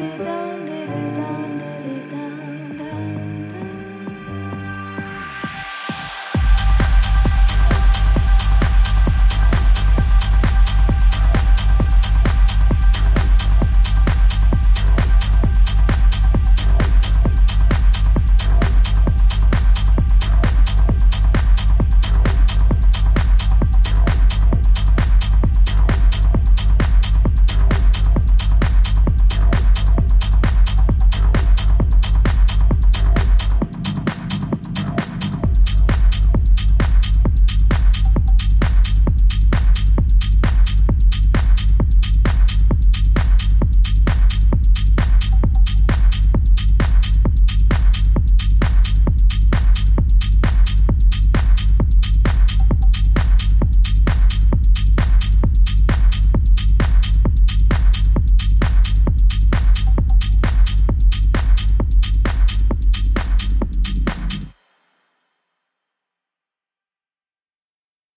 did it, down it.